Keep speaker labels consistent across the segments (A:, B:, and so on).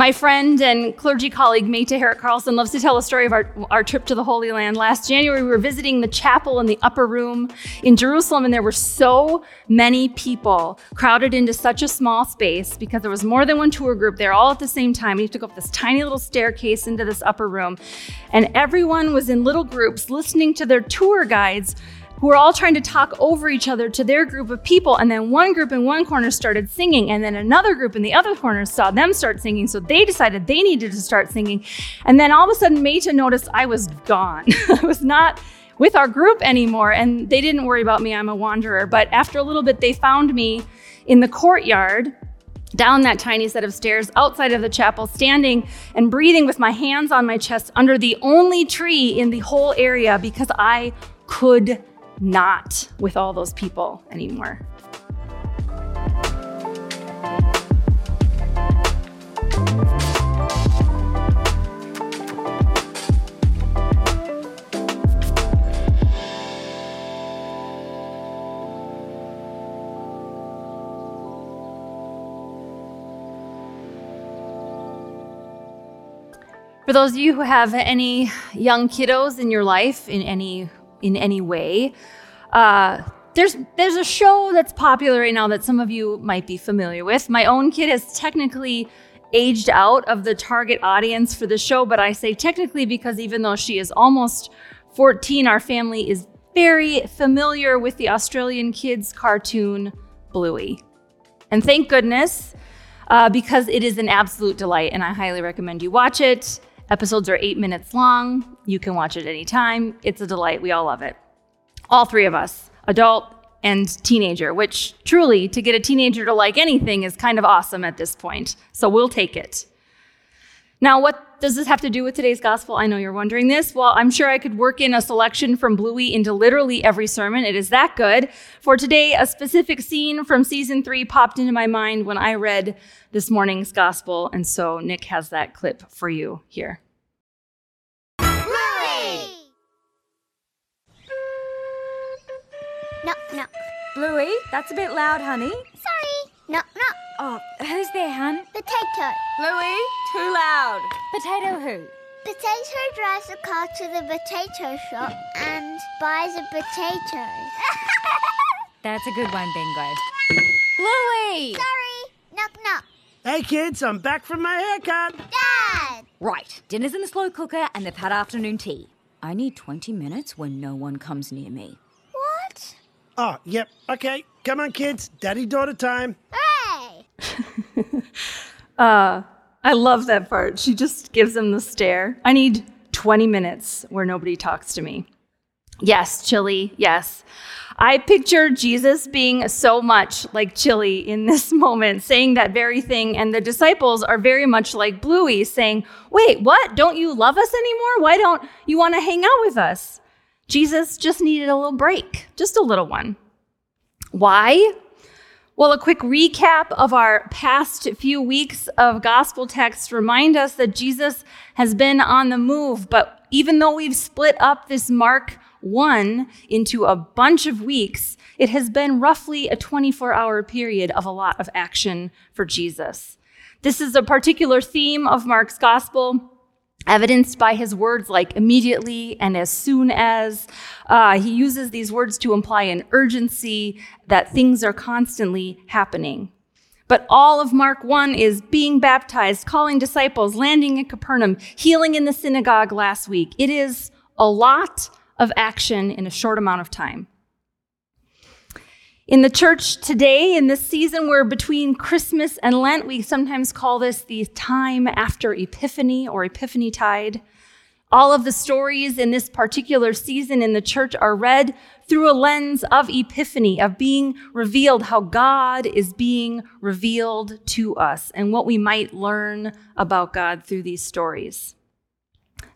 A: My friend and clergy colleague, Meta Herrick Carlson, loves to tell a story of our, our trip to the Holy Land. Last January, we were visiting the chapel in the upper room in Jerusalem, and there were so many people crowded into such a small space because there was more than one tour group there all at the same time. We took up this tiny little staircase into this upper room, and everyone was in little groups listening to their tour guides who were all trying to talk over each other to their group of people. And then one group in one corner started singing, and then another group in the other corner saw them start singing. So they decided they needed to start singing. And then all of a sudden, Meta noticed I was gone. I was not with our group anymore. And they didn't worry about me, I'm a wanderer. But after a little bit, they found me in the courtyard down that tiny set of stairs outside of the chapel, standing and breathing with my hands on my chest under the only tree in the whole area because I could not with all those people anymore. For those of you who have any young kiddos in your life in any in any way. Uh, there's there's a show that's popular right now that some of you might be familiar with. My own kid has technically aged out of the target audience for the show, but I say technically because even though she is almost 14, our family is very familiar with the Australian kids cartoon Bluey. And thank goodness, uh, because it is an absolute delight, and I highly recommend you watch it. Episodes are eight minutes long. You can watch it anytime. It's a delight. We all love it. All three of us, adult and teenager, which truly, to get a teenager to like anything is kind of awesome at this point. So we'll take it. Now, what does this have to do with today's gospel? I know you're wondering this. Well, I'm sure I could work in a selection from Bluey into literally every sermon. It is that good. For today, a specific scene from season three popped into my mind when I read this morning's gospel. And so Nick has that clip for you here.
B: Knock, knock.
C: Bluey, that's a bit loud, honey.
B: Sorry. Knock, knock.
C: Oh, who's there, hun?
B: Potato.
C: Bluey, too loud. Potato who?
B: Potato drives a car to the potato shop and buys a potato.
C: That's a good one, Bingo. Bluey!
B: Sorry. Knock, knock.
D: Hey kids, I'm back from my haircut.
B: Dad!
C: Right, dinner's in the slow cooker and they've had afternoon tea. I need 20 minutes when no one comes near me.
B: What?
D: Oh, yep, okay. Come on, kids. Daddy daughter time.
B: Hey!
A: Uh, I love that part. She just gives him the stare. I need 20 minutes where nobody talks to me. Yes, Chilli, yes. I picture Jesus being so much like Chilli in this moment, saying that very thing. And the disciples are very much like Bluey, saying, Wait, what? Don't you love us anymore? Why don't you want to hang out with us? Jesus just needed a little break, just a little one. Why? Well, a quick recap of our past few weeks of gospel texts remind us that Jesus has been on the move, but even though we've split up this Mark 1 into a bunch of weeks, it has been roughly a 24 hour period of a lot of action for Jesus. This is a particular theme of Mark's gospel evidenced by his words like immediately and as soon as. Uh, he uses these words to imply an urgency that things are constantly happening. But all of Mark 1 is being baptized, calling disciples, landing in Capernaum, healing in the synagogue last week. It is a lot of action in a short amount of time. In the church today, in this season, we're between Christmas and Lent. We sometimes call this the time after Epiphany or Epiphany Tide. All of the stories in this particular season in the church are read through a lens of epiphany, of being revealed, how God is being revealed to us, and what we might learn about God through these stories.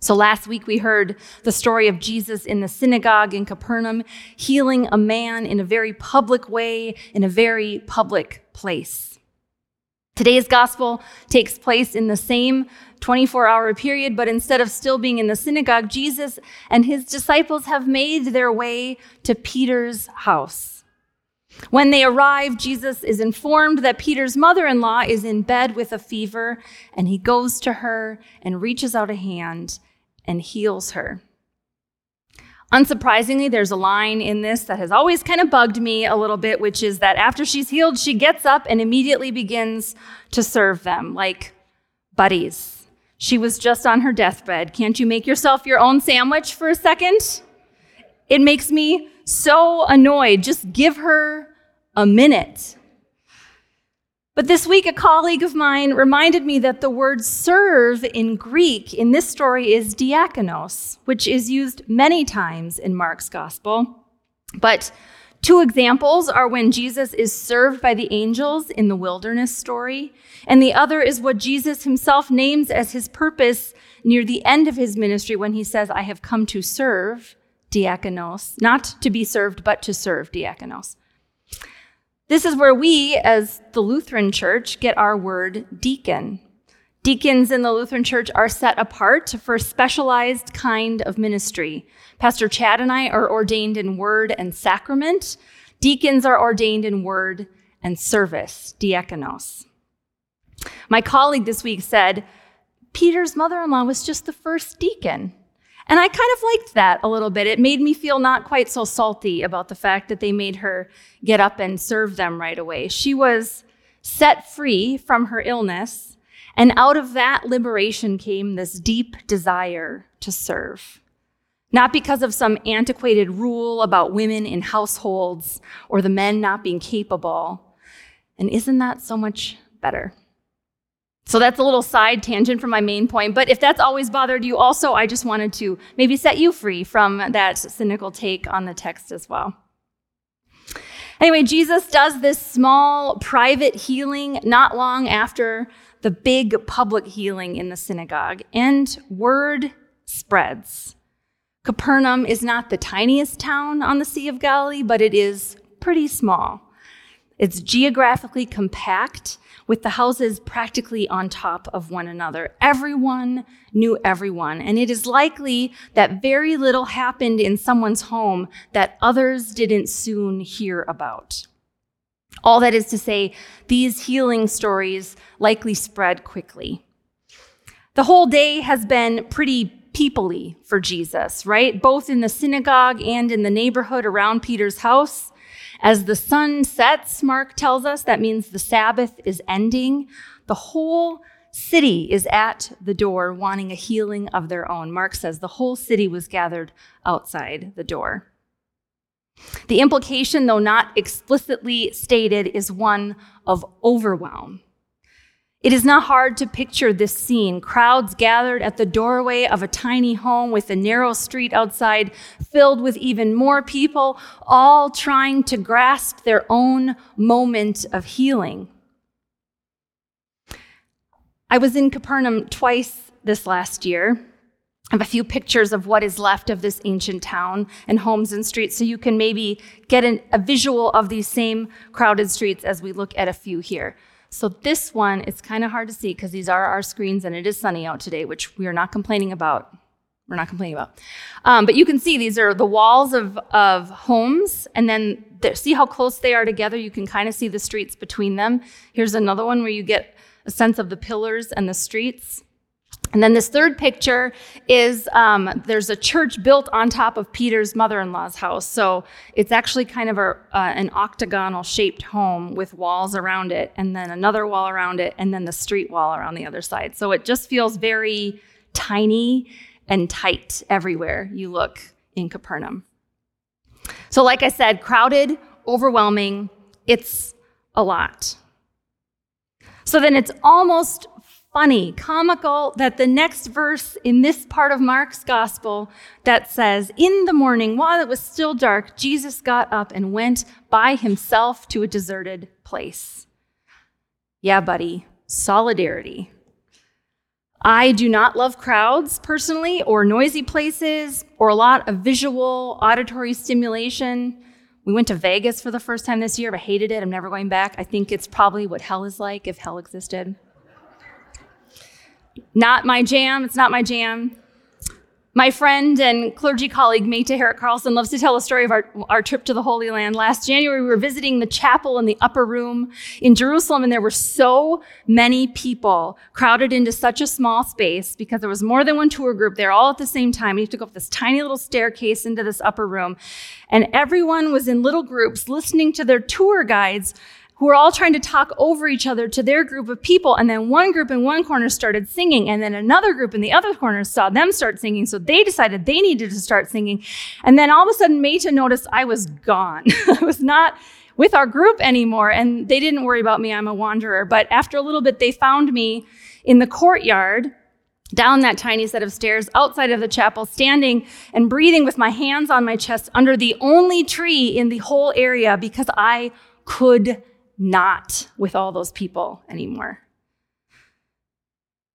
A: So last week we heard the story of Jesus in the synagogue in Capernaum, healing a man in a very public way, in a very public place. Today's gospel takes place in the same 24 hour period, but instead of still being in the synagogue, Jesus and his disciples have made their way to Peter's house. When they arrive, Jesus is informed that Peter's mother in law is in bed with a fever, and he goes to her and reaches out a hand and heals her. Unsurprisingly, there's a line in this that has always kind of bugged me a little bit, which is that after she's healed, she gets up and immediately begins to serve them like buddies. She was just on her deathbed. Can't you make yourself your own sandwich for a second? It makes me so annoyed. Just give her a minute. But this week, a colleague of mine reminded me that the word serve in Greek in this story is diakonos, which is used many times in Mark's gospel. But two examples are when Jesus is served by the angels in the wilderness story, and the other is what Jesus himself names as his purpose near the end of his ministry when he says, I have come to serve diakonos, not to be served, but to serve diakonos. This is where we, as the Lutheran Church, get our word deacon. Deacons in the Lutheran Church are set apart for a specialized kind of ministry. Pastor Chad and I are ordained in word and sacrament. Deacons are ordained in word and service, diakonos. My colleague this week said, Peter's mother in law was just the first deacon. And I kind of liked that a little bit. It made me feel not quite so salty about the fact that they made her get up and serve them right away. She was set free from her illness, and out of that liberation came this deep desire to serve. Not because of some antiquated rule about women in households or the men not being capable. And isn't that so much better? So that's a little side tangent from my main point. But if that's always bothered you, also, I just wanted to maybe set you free from that cynical take on the text as well. Anyway, Jesus does this small private healing not long after the big public healing in the synagogue, and word spreads. Capernaum is not the tiniest town on the Sea of Galilee, but it is pretty small. It's geographically compact with the houses practically on top of one another. Everyone knew everyone, and it is likely that very little happened in someone's home that others didn't soon hear about. All that is to say, these healing stories likely spread quickly. The whole day has been pretty peoply for Jesus, right? Both in the synagogue and in the neighborhood around Peter's house. As the sun sets, Mark tells us, that means the Sabbath is ending. The whole city is at the door wanting a healing of their own. Mark says the whole city was gathered outside the door. The implication, though not explicitly stated, is one of overwhelm. It is not hard to picture this scene crowds gathered at the doorway of a tiny home with a narrow street outside, filled with even more people, all trying to grasp their own moment of healing. I was in Capernaum twice this last year. I have a few pictures of what is left of this ancient town and homes and streets, so you can maybe get an, a visual of these same crowded streets as we look at a few here. So this one, it's kind of hard to see because these are our screens and it is sunny out today, which we are not complaining about. We're not complaining about. Um, but you can see these are the walls of, of homes, and then see how close they are together? You can kind of see the streets between them. Here's another one where you get a sense of the pillars and the streets. And then this third picture is um, there's a church built on top of Peter's mother in law's house. So it's actually kind of a, uh, an octagonal shaped home with walls around it, and then another wall around it, and then the street wall around the other side. So it just feels very tiny and tight everywhere you look in Capernaum. So, like I said, crowded, overwhelming, it's a lot. So then it's almost funny, comical that the next verse in this part of Mark's gospel that says, In the morning, while it was still dark, Jesus got up and went by himself to a deserted place. Yeah, buddy, solidarity. I do not love crowds personally, or noisy places, or a lot of visual, auditory stimulation. We went to Vegas for the first time this year, but hated it. I'm never going back. I think it's probably what hell is like if hell existed. Not my jam. It's not my jam. My friend and clergy colleague Meta Herrick Carlson loves to tell a story of our, our trip to the Holy Land. Last January, we were visiting the chapel in the upper room in Jerusalem, and there were so many people crowded into such a small space because there was more than one tour group there all at the same time. We had to go up this tiny little staircase into this upper room, and everyone was in little groups listening to their tour guides who were all trying to talk over each other to their group of people. And then one group in one corner started singing, and then another group in the other corner saw them start singing. So they decided they needed to start singing. And then all of a sudden, Meta noticed I was gone. I was not with our group anymore. And they didn't worry about me. I'm a wanderer. But after a little bit, they found me in the courtyard down that tiny set of stairs outside of the chapel, standing and breathing with my hands on my chest under the only tree in the whole area because I could not with all those people anymore.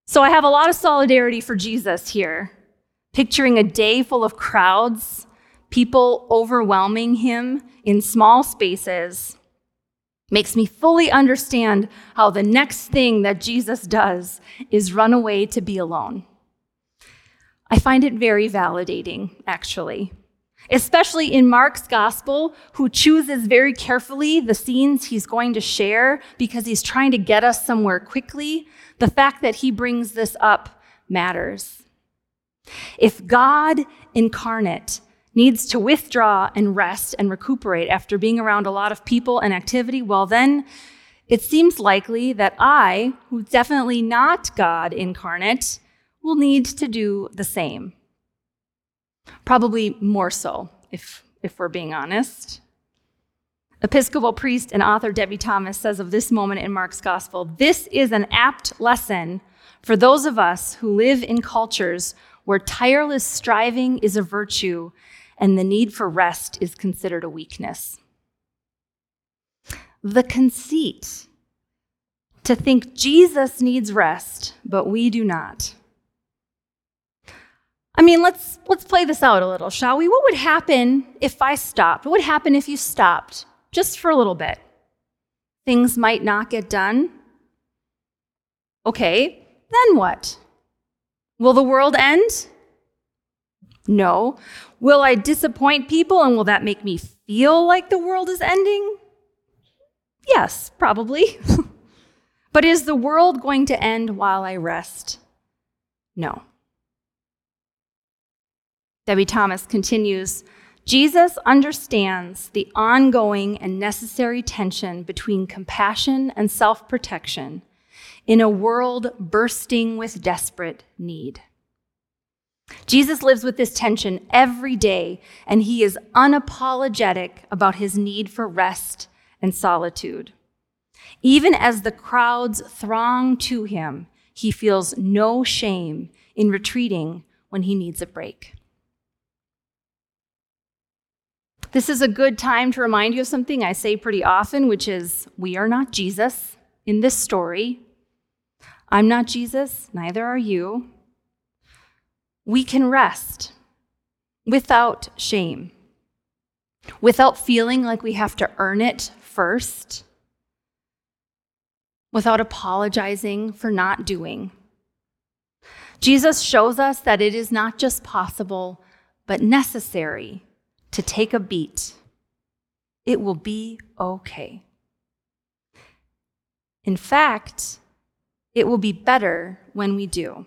A: So I have a lot of solidarity for Jesus here, picturing a day full of crowds, people overwhelming him in small spaces. Makes me fully understand how the next thing that Jesus does is run away to be alone. I find it very validating, actually especially in Mark's gospel, who chooses very carefully the scenes he's going to share because he's trying to get us somewhere quickly. The fact that he brings this up matters. If God incarnate needs to withdraw and rest and recuperate after being around a lot of people and activity, well, then it seems likely that I, who's definitely not God incarnate, will need to do the same. Probably more so, if, if we're being honest. Episcopal priest and author Debie Thomas says of this moment in Mark's gospel this is an apt lesson for those of us who live in cultures where tireless striving is a virtue and the need for rest is considered a weakness. The conceit to think Jesus needs rest, but we do not. I mean, let's let's play this out a little, shall we? What would happen if I stopped? What would happen if you stopped just for a little bit? Things might not get done. Okay, then what? Will the world end? No. Will I disappoint people and will that make me feel like the world is ending? Yes, probably. but is the world going to end while I rest? No. Debie Thomas continues Jesus understands the ongoing and necessary tension between compassion and self protection in a world bursting with desperate need. Jesus lives with this tension every day, and he is unapologetic about his need for rest and solitude. Even as the crowds throng to him, he feels no shame in retreating when he needs a break. This is a good time to remind you of something I say pretty often, which is we are not Jesus in this story. I'm not Jesus, neither are you. We can rest without shame, without feeling like we have to earn it first, without apologizing for not doing. Jesus shows us that it is not just possible, but necessary to take a beat. It will be okay. In fact, it will be better when we do.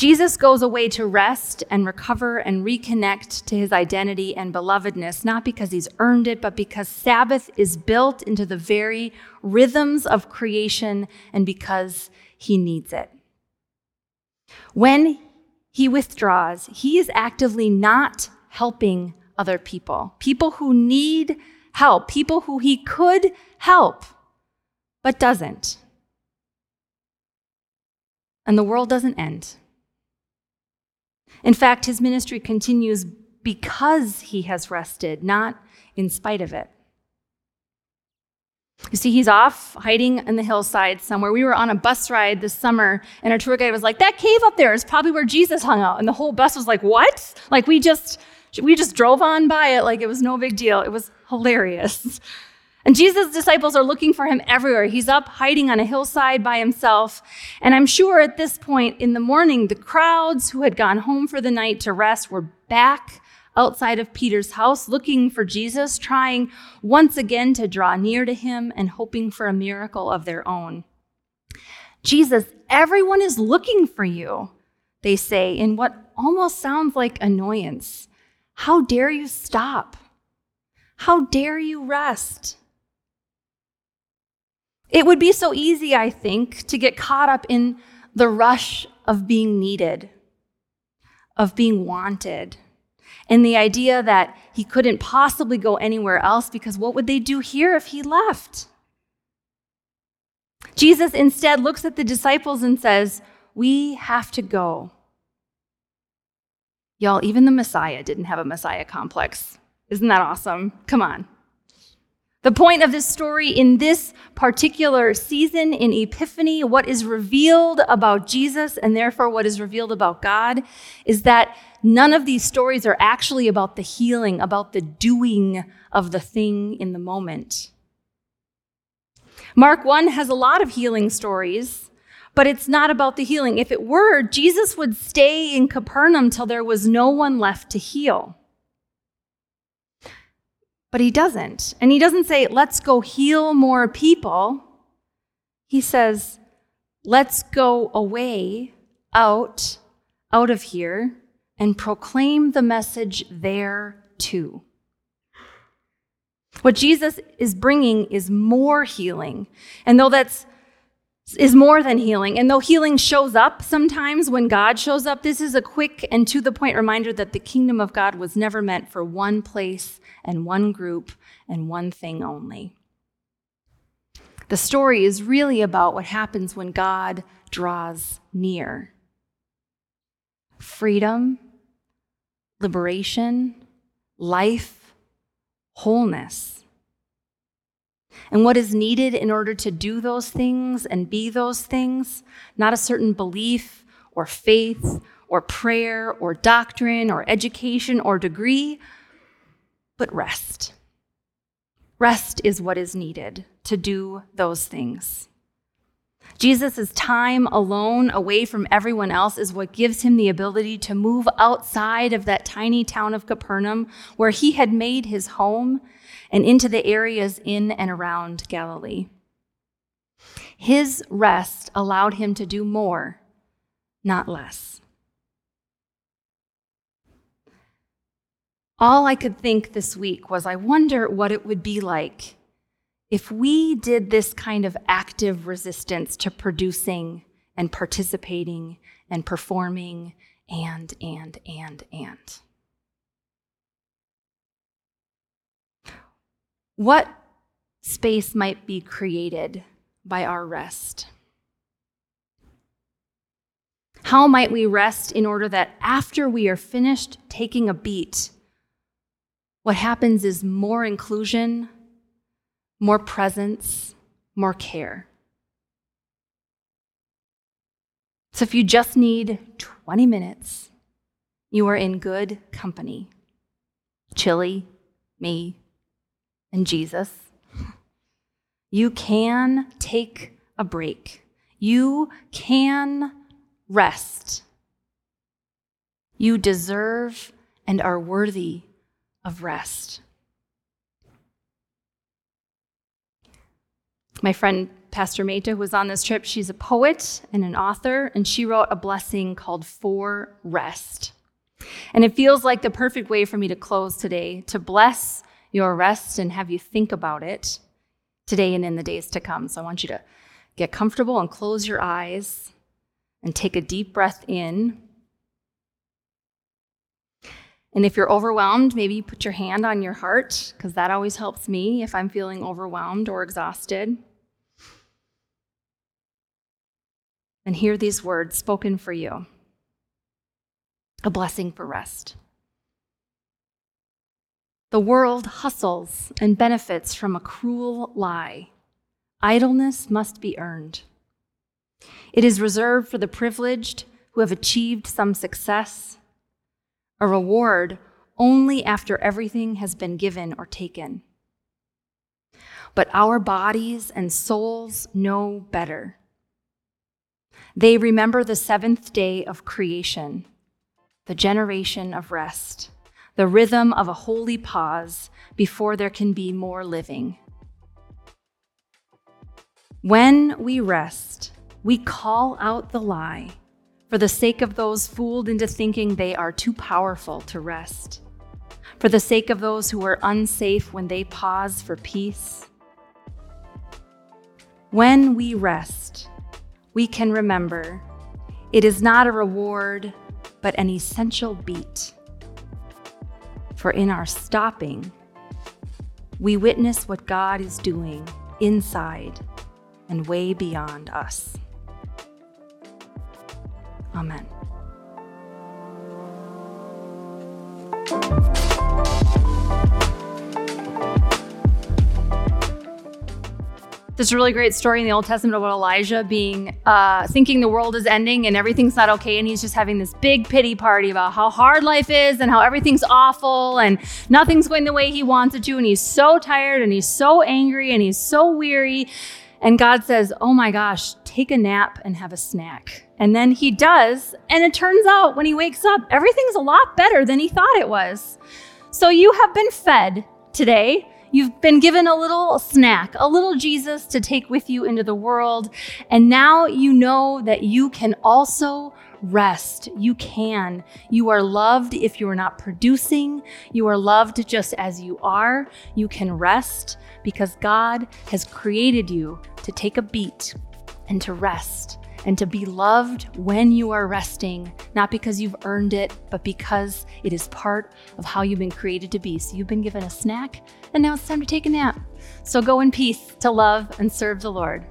A: Jesus goes away to rest and recover and reconnect to his identity and belovedness, not because he's earned it, but because Sabbath is built into the very rhythms of creation and because he needs it. When he withdraws. He is actively not helping other people, people who need help, people who he could help, but doesn't. And the world doesn't end. In fact, his ministry continues because he has rested, not in spite of it. You see, he's off hiding in the hillside somewhere. We were on a bus ride this summer, and our tour guide was like, "That cave up there is probably where Jesus hung out." And the whole bus was like, "What?" Like we just we just drove on by it like it was no big deal. It was hilarious. And Jesus' disciples are looking for him everywhere. He's up hiding on a hillside by himself. And I'm sure at this point in the morning, the crowds who had gone home for the night to rest were back outside of Peter's house looking for Jesus, trying once again to draw near to him and hoping for a miracle of their own. Jesus, everyone is looking for you, they say in what almost sounds like annoyance. How dare you stop? How dare you rest? It would be so easy, I think, to get caught up in the rush of being needed, of being wanted, and the idea that he couldn't possibly go anywhere else because what would they do here if he left? Jesus instead looks at the disciples and says, We have to go. Y'all, even the Messiah didn't have a Messiah complex. Isn't that awesome? Come on. The point of this story in this particular season in Epiphany, what is revealed about Jesus and therefore what is revealed about God, is that none of these stories are actually about the healing, about the doing of the thing in the moment. Mark 1 has a lot of healing stories, but it's not about the healing. If it were, Jesus would stay in Capernaum till there was no one left to heal. But he doesn't. And he doesn't say, let's go heal more people. He says, let's go away, out, out of here, and proclaim the message there too. What Jesus is bringing is more healing. And though that's is more than healing. And though healing shows up sometimes when God shows up, this is a quick and to the point reminder that the kingdom of God was never meant for one place and one group and one thing only. The story is really about what happens when God draws near freedom, liberation, life, wholeness. And what is needed in order to do those things and be those things, not a certain belief or faith or prayer or doctrine or education or degree, but rest. Rest is what is needed to do those things. Jesus' time alone, away from everyone else, is what gives him the ability to move outside of that tiny town of Capernaum where he had made his home and into the areas in and around Galilee. His rest allowed him to do more, not less. All I could think this week was I wonder what it would be like if we did this kind of active resistance to producing and participating and performing and, and, and, and. What space might be created by our rest? How might we rest in order that after we are finished taking a beat, what happens is more inclusion, more presence, more care? So if you just need 20 minutes, you are in good company. Chilli, me, and Jesus. You can take a break. You can rest. You deserve and are worthy of rest. My friend Pastor Meta, who was on this trip, she's a poet and an author, and she wrote a blessing called For Rest. And it feels like the perfect way for me to close today to bless your rest and have you think about it today and in the days to come. So I want you to get comfortable and close your eyes and take a deep breath in. And if you're overwhelmed, maybe you put your hand on your heart, because that always helps me if I'm feeling overwhelmed or exhausted. And hear these words spoken for you a blessing for rest. The world hustles and benefits from a cruel lie. Idleness must be earned. It is reserved for the privileged who have achieved some success, a reward only after everything has been given or taken. but our bodies and souls know better. They remember the seventh day of creation, the generation of rest, the rhythm of a holy pause before there can be more living. When we rest, we call out the lie for the sake of those fooled into thinking they are too powerful to rest, for the sake of those who are unsafe when they pause for peace. When we rest, we can remember it is not a reward, but an essential beat. For in our stopping, we witness what God is doing inside and way beyond us. Amen. A really great story in the Old Testament about Elijah being uh, thinking the world is ending and everything's not okay, and he's just having this big pity party about how hard life is and how everything's awful and nothing's going the way he wants it to, and he's so tired and he's so angry and he's so weary. And God says, Oh my gosh, take a nap and have a snack. And then he does. And it turns out when he wakes up, everything's a lot better than he thought it was. So you have been fed today. You've been given a little snack, a little Jesus to take with you into the world. And now you know that you can also rest. You can. You are loved if you are not producing. You are loved just as you are. You can rest because God has created you to take a beat and to rest and to be loved when you are resting, not because you've earned it, but because it is part of how you've been created to be. So you've been given a snack, and now it's time to take a nap. So go in peace to love and serve the Lord.